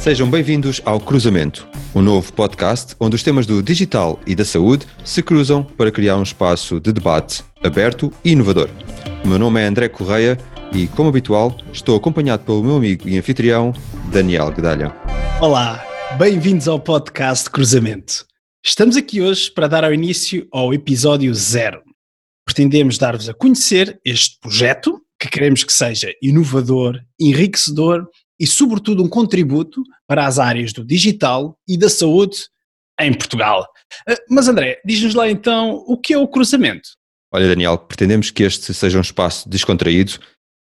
Sejam bem-vindos ao Cruzamento, um novo podcast onde os temas do digital e da saúde se cruzam para criar um espaço de debate aberto e inovador. O meu nome é André Correia e, como habitual, estou acompanhado pelo meu amigo e anfitrião, Daniel Gedalha. Olá, bem-vindos ao podcast Cruzamento. Estamos aqui hoje para dar ao início ao episódio zero. Pretendemos dar-vos a conhecer este projeto, que queremos que seja inovador, enriquecedor e, sobretudo, um contributo para as áreas do digital e da saúde em Portugal. Ah, mas, André, diz-nos lá então o que é o cruzamento. Olha, Daniel, pretendemos que este seja um espaço descontraído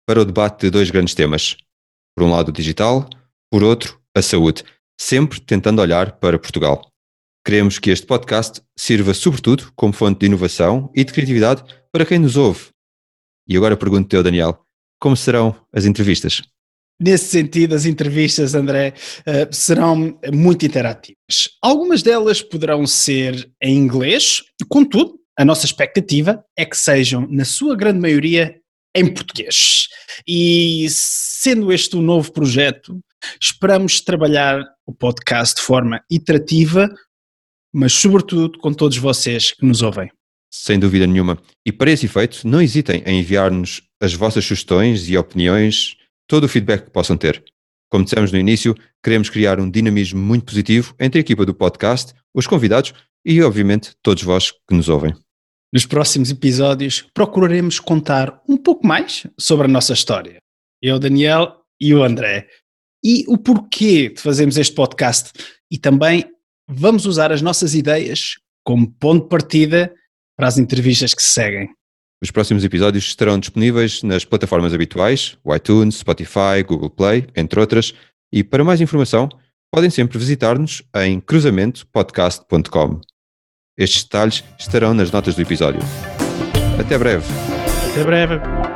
para o debate de dois grandes temas. Por um lado, o digital, por outro, a saúde, sempre tentando olhar para Portugal. Queremos que este podcast sirva, sobretudo, como fonte de inovação e de criatividade para quem nos ouve. E agora pergunto-te, Daniel, como serão as entrevistas? Nesse sentido, as entrevistas, André, uh, serão muito interativas. Algumas delas poderão ser em inglês, contudo, a nossa expectativa é que sejam, na sua grande maioria, em português. E sendo este um novo projeto, esperamos trabalhar o podcast de forma iterativa, mas sobretudo com todos vocês que nos ouvem. Sem dúvida nenhuma. E para esse efeito, não hesitem em enviar-nos as vossas sugestões e opiniões todo o feedback que possam ter. Como dissemos no início, queremos criar um dinamismo muito positivo entre a equipa do podcast, os convidados e, obviamente, todos vós que nos ouvem. Nos próximos episódios, procuraremos contar um pouco mais sobre a nossa história. Eu, Daniel e o André. E o porquê de fazermos este podcast. E também vamos usar as nossas ideias como ponto de partida para as entrevistas que se seguem. Os próximos episódios estarão disponíveis nas plataformas habituais, iTunes, Spotify, Google Play, entre outras, e para mais informação podem sempre visitar-nos em cruzamentopodcast.com. Estes detalhes estarão nas notas do episódio. Até breve. Até breve.